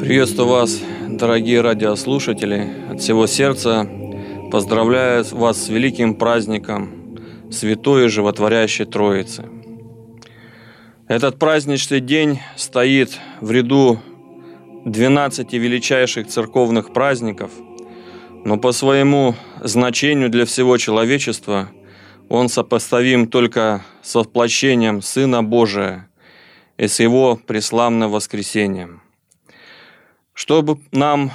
Приветствую вас, дорогие радиослушатели. От всего сердца поздравляю вас с великим праздником Святой Животворящей Троицы. Этот праздничный день стоит в ряду 12 величайших церковных праздников, но по своему значению для всего человечества он сопоставим только с воплощением Сына Божия и с Его преславным воскресением – чтобы нам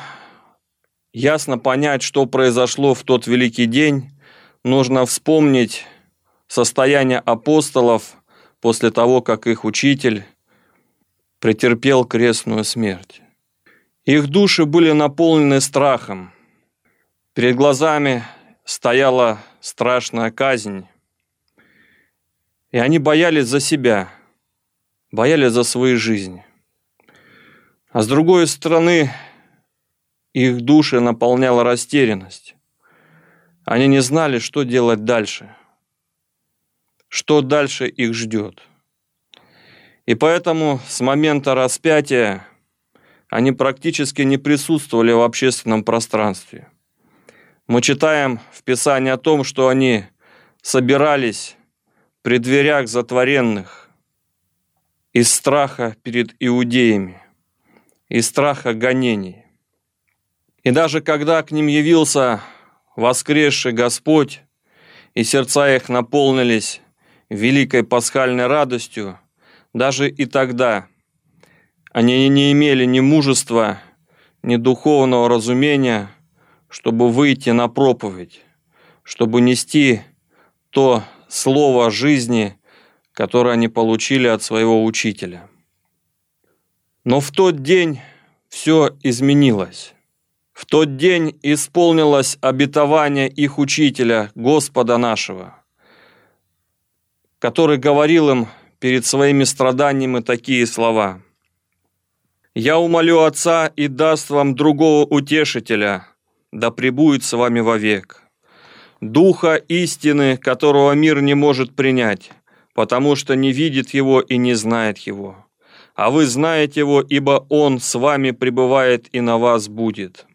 ясно понять, что произошло в тот великий день, нужно вспомнить состояние апостолов после того, как их учитель претерпел крестную смерть. Их души были наполнены страхом. Перед глазами стояла страшная казнь. И они боялись за себя, боялись за свои жизни. А с другой стороны, их души наполняла растерянность. Они не знали, что делать дальше, что дальше их ждет. И поэтому с момента распятия они практически не присутствовали в общественном пространстве. Мы читаем в Писании о том, что они собирались при дверях затворенных из страха перед иудеями – и страха гонений. И даже когда к ним явился воскресший Господь, и сердца их наполнились великой пасхальной радостью, даже и тогда они не имели ни мужества, ни духовного разумения, чтобы выйти на проповедь, чтобы нести то слово жизни, которое они получили от своего учителя. Но в тот день все изменилось. В тот день исполнилось обетование их учителя, Господа нашего, который говорил им перед своими страданиями такие слова. «Я умолю Отца и даст вам другого утешителя, да пребудет с вами вовек, Духа истины, которого мир не может принять, потому что не видит его и не знает его а вы знаете его, ибо он с вами пребывает и на вас будет.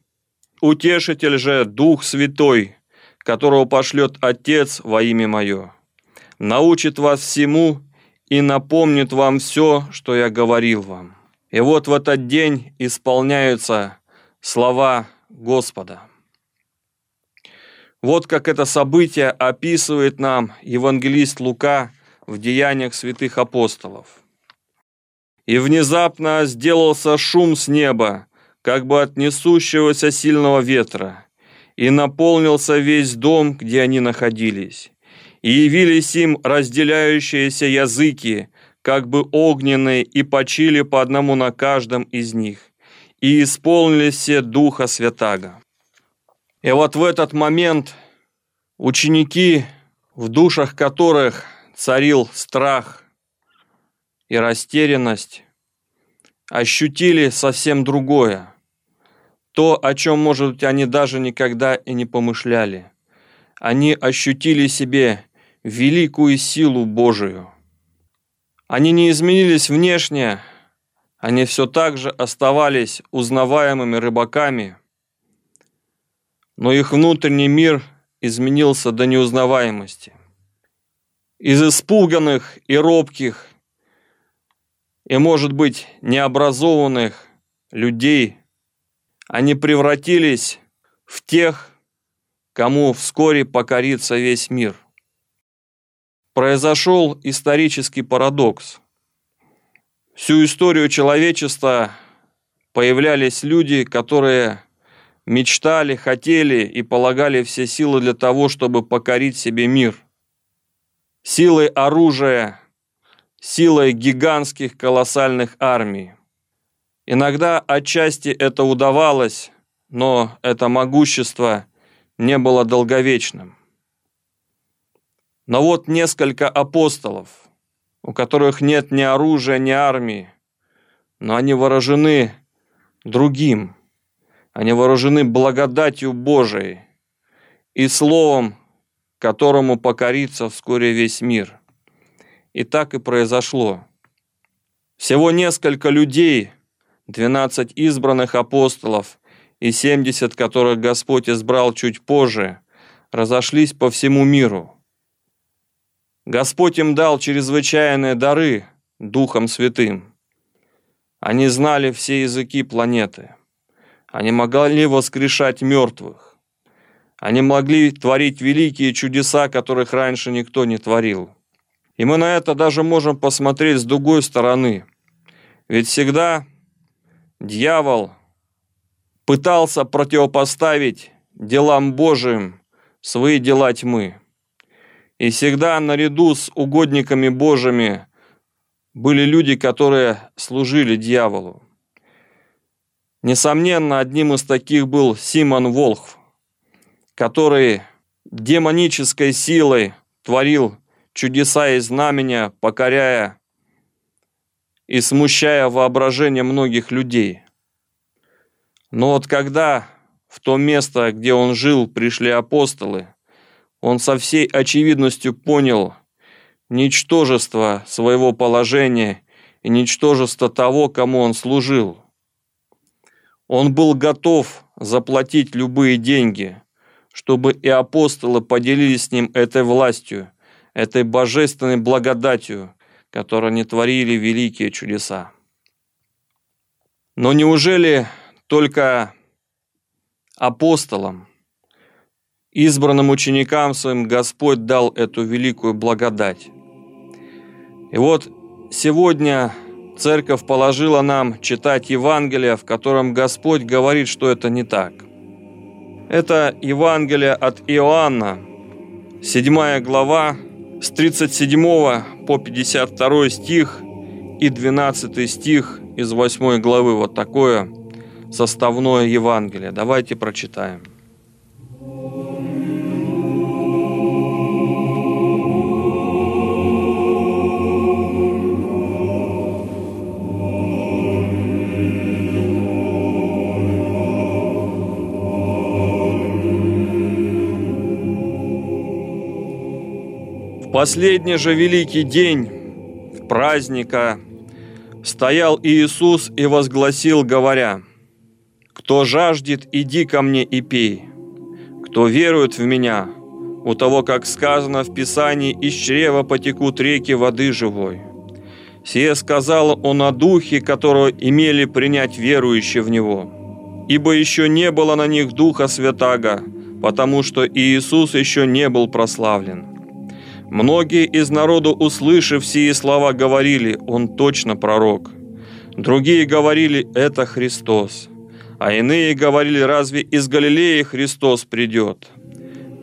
Утешитель же Дух Святой, которого пошлет Отец во имя Мое, научит вас всему и напомнит вам все, что я говорил вам. И вот в этот день исполняются слова Господа. Вот как это событие описывает нам евангелист Лука в Деяниях святых апостолов – и внезапно сделался шум с неба, как бы от несущегося сильного ветра, и наполнился весь дом, где они находились. И явились им разделяющиеся языки, как бы огненные, и почили по одному на каждом из них, и исполнились все Духа Святаго. И вот в этот момент ученики, в душах которых царил страх – и растерянность ощутили совсем другое. То, о чем, может быть, они даже никогда и не помышляли. Они ощутили себе великую силу Божию. Они не изменились внешне, они все так же оставались узнаваемыми рыбаками, но их внутренний мир изменился до неузнаваемости. Из испуганных и робких и, может быть, необразованных людей, они превратились в тех, кому вскоре покорится весь мир. Произошел исторический парадокс. Всю историю человечества появлялись люди, которые мечтали, хотели и полагали все силы для того, чтобы покорить себе мир. Силой оружия, силой гигантских колоссальных армий. Иногда отчасти это удавалось, но это могущество не было долговечным. Но вот несколько апостолов, у которых нет ни оружия, ни армии, но они вооружены другим. Они вооружены благодатью Божией и словом, которому покорится вскоре весь мир. И так и произошло. Всего несколько людей, 12 избранных апостолов и 70, которых Господь избрал чуть позже, разошлись по всему миру. Господь им дал чрезвычайные дары Духом Святым. Они знали все языки планеты. Они могли воскрешать мертвых. Они могли творить великие чудеса, которых раньше никто не творил. И мы на это даже можем посмотреть с другой стороны. Ведь всегда дьявол пытался противопоставить делам Божиим свои дела тьмы. И всегда наряду с угодниками Божьими были люди, которые служили дьяволу. Несомненно, одним из таких был Симон Волхв, который демонической силой творил чудеса и знамения, покоряя и смущая воображение многих людей. Но вот когда в то место, где он жил, пришли апостолы, он со всей очевидностью понял ничтожество своего положения и ничтожество того, кому он служил. Он был готов заплатить любые деньги, чтобы и апостолы поделились с ним этой властью, этой божественной благодатью, которой они творили великие чудеса. Но неужели только апостолам, избранным ученикам своим Господь дал эту великую благодать? И вот сегодня церковь положила нам читать Евангелие, в котором Господь говорит, что это не так. Это Евангелие от Иоанна, 7 глава, с 37 по 52 стих и 12 стих из 8 главы. Вот такое составное Евангелие. Давайте прочитаем. Последний же великий день праздника стоял Иисус и возгласил, говоря, «Кто жаждет, иди ко мне и пей. Кто верует в Меня, у того, как сказано в Писании, из чрева потекут реки воды живой». Сие сказал он о духе, которого имели принять верующие в Него. Ибо еще не было на них Духа Святаго, потому что Иисус еще не был прославлен. Многие из народу, услышав сие слова, говорили, он точно пророк. Другие говорили, это Христос. А иные говорили, разве из Галилеи Христос придет?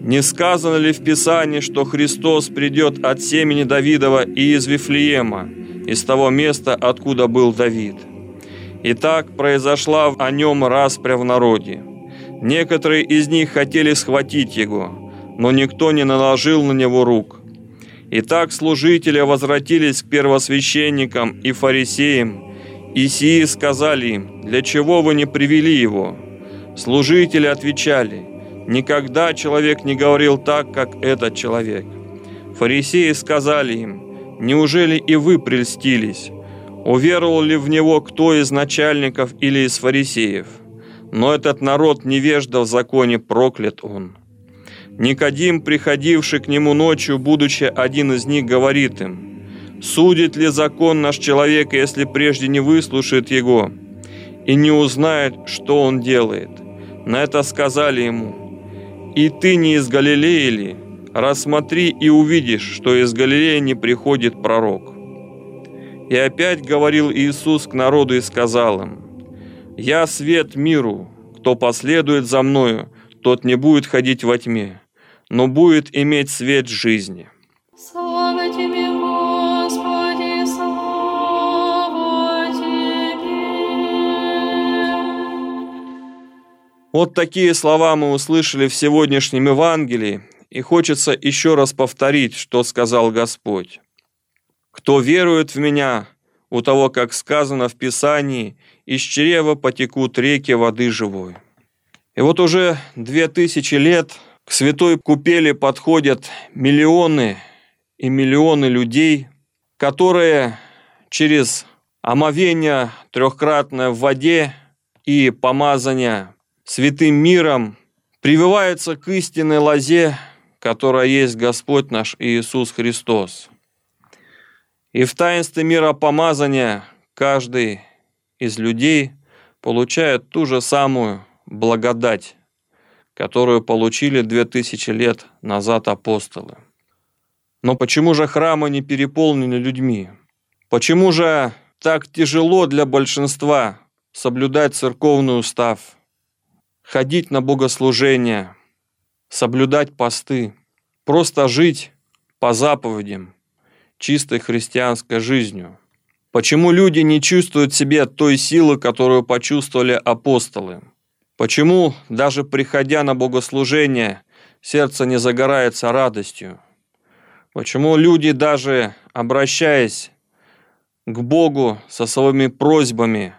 Не сказано ли в Писании, что Христос придет от семени Давидова и из Вифлеема, из того места, откуда был Давид? И так произошла о нем распря в народе. Некоторые из них хотели схватить его, но никто не наложил на него рук. Итак, служители возвратились к первосвященникам и фарисеям, и сии сказали им, «Для чего вы не привели его?» Служители отвечали, «Никогда человек не говорил так, как этот человек». Фарисеи сказали им, «Неужели и вы прельстились? Уверовал ли в него кто из начальников или из фарисеев? Но этот народ невежда в законе проклят он». Никодим, приходивший к нему ночью, будучи один из них, говорит им, «Судит ли закон наш человека, если прежде не выслушает его и не узнает, что он делает?» На это сказали ему, «И ты не из Галилеи ли? Рассмотри и увидишь, что из Галилеи не приходит пророк». И опять говорил Иисус к народу и сказал им, «Я свет миру, кто последует за мною, тот не будет ходить во тьме, но будет иметь свет жизни. Слава тебе, Господи, слава тебе. Вот такие слова мы услышали в сегодняшнем Евангелии, и хочется еще раз повторить, что сказал Господь. «Кто верует в Меня, у того, как сказано в Писании, из чрева потекут реки воды живой. И вот уже две тысячи лет к святой купели подходят миллионы и миллионы людей, которые через омовение трехкратное в воде и помазание святым миром прививаются к истинной лозе, которая есть Господь наш Иисус Христос. И в таинстве мира помазания каждый из людей получает ту же самую благодать, которую получили две тысячи лет назад апостолы. Но почему же храмы не переполнены людьми? Почему же так тяжело для большинства соблюдать церковный устав, ходить на богослужения, соблюдать посты, просто жить по заповедям, чистой христианской жизнью? Почему люди не чувствуют в себе той силы, которую почувствовали апостолы? Почему, даже приходя на богослужение, сердце не загорается радостью? Почему люди, даже обращаясь к Богу со своими просьбами,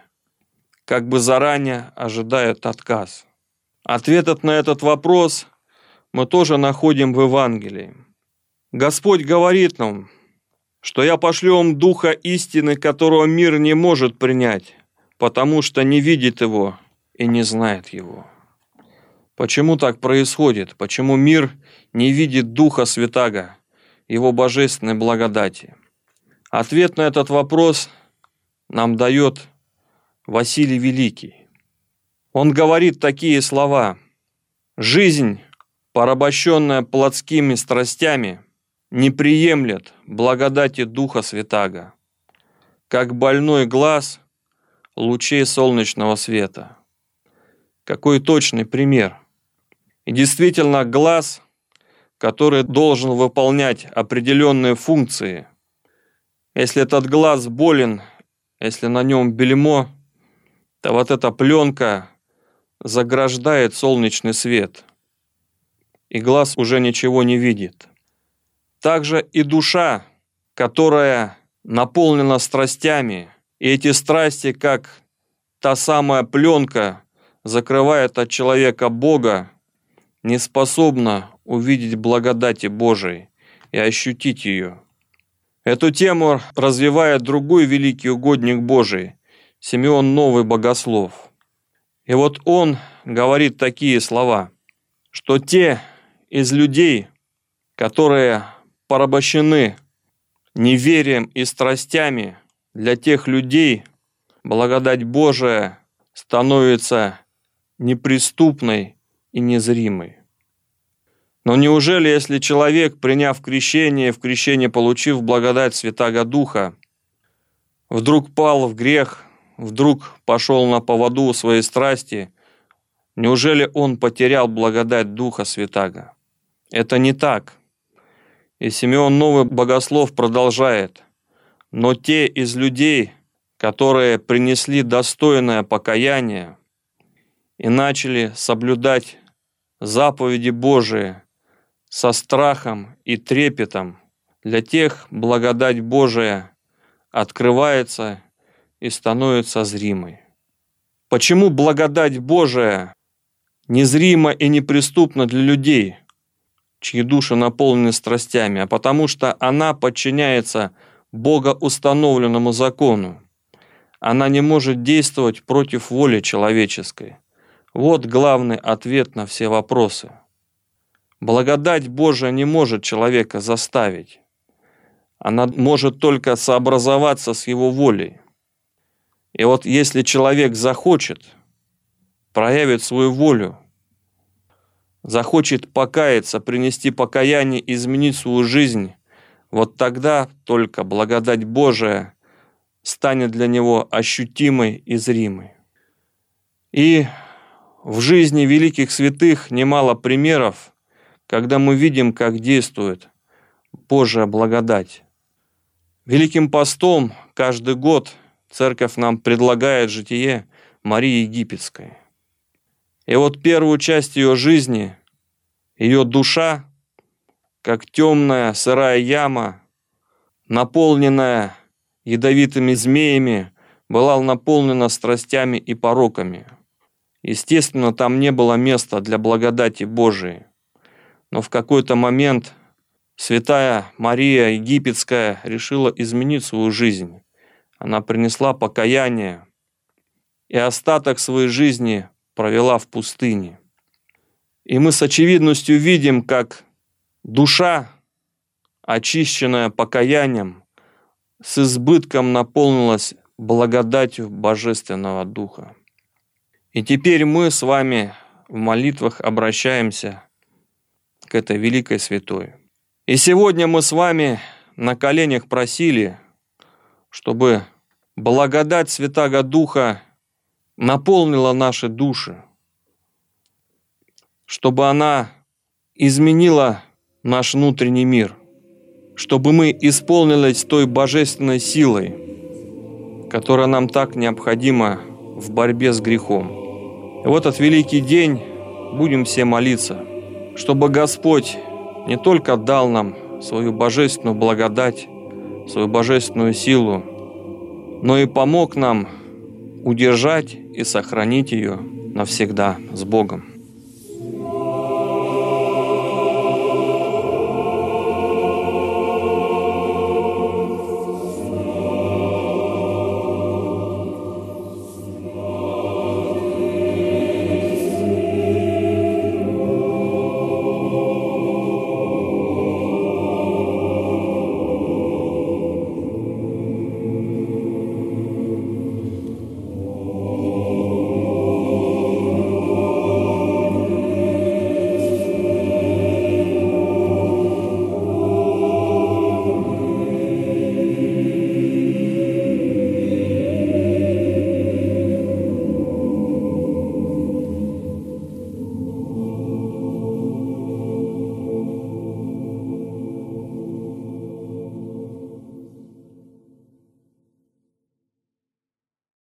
как бы заранее ожидают отказ? Ответ на этот вопрос мы тоже находим в Евангелии. Господь говорит нам, что я пошлю вам Духа истины, которого мир не может принять, потому что не видит его и не знает его. Почему так происходит? Почему мир не видит Духа Святаго? Его божественной благодати? Ответ на этот вопрос нам дает Василий Великий. Он говорит такие слова. «Жизнь, порабощенная плотскими страстями, не приемлет благодати Духа Святаго, как больной глаз лучей солнечного света». Какой точный пример. И действительно, глаз который должен выполнять определенные функции. Если этот глаз болен, если на нем бельмо, то вот эта пленка заграждает солнечный свет, и глаз уже ничего не видит. Также и душа, которая наполнена страстями, и эти страсти, как та самая пленка, закрывает от человека Бога, не способна увидеть благодати Божией и ощутить ее. Эту тему развивает другой великий угодник Божий, Симеон Новый Богослов. И вот он говорит такие слова, что те из людей, которые порабощены неверием и страстями, для тех людей благодать Божия становится неприступной и незримой. Но неужели, если человек, приняв крещение, в крещение получив благодать Святаго Духа, вдруг пал в грех, вдруг пошел на поводу своей страсти, неужели он потерял благодать Духа Святаго? Это не так. И Симеон Новый Богослов продолжает. Но те из людей, которые принесли достойное покаяние и начали соблюдать заповеди Божии, со страхом и трепетом для тех благодать Божия открывается и становится зримой. Почему благодать Божия незрима и неприступна для людей, чьи души наполнены страстями, а потому что она подчиняется богоустановленному закону. Она не может действовать против воли человеческой. Вот главный ответ на все вопросы – Благодать Божия не может человека заставить. Она может только сообразоваться с его волей. И вот если человек захочет, проявит свою волю, захочет покаяться, принести покаяние, изменить свою жизнь, вот тогда только благодать Божия станет для него ощутимой и зримой. И в жизни великих святых немало примеров, когда мы видим, как действует Божья благодать. Великим постом каждый год церковь нам предлагает житие Марии Египетской. И вот первую часть ее жизни, ее душа, как темная сырая яма, наполненная ядовитыми змеями, была наполнена страстями и пороками. Естественно, там не было места для благодати Божией. Но в какой-то момент святая Мария Египетская решила изменить свою жизнь. Она принесла покаяние и остаток своей жизни провела в пустыне. И мы с очевидностью видим, как душа, очищенная покаянием, с избытком наполнилась благодатью Божественного Духа. И теперь мы с вами в молитвах обращаемся к этой великой святой. И сегодня мы с вами на коленях просили, чтобы благодать Святаго Духа наполнила наши души, чтобы она изменила наш внутренний мир, чтобы мы исполнились той божественной силой, которая нам так необходима в борьбе с грехом. В этот великий день будем все молиться, чтобы Господь не только дал нам свою божественную благодать, свою божественную силу, но и помог нам удержать и сохранить ее навсегда с Богом.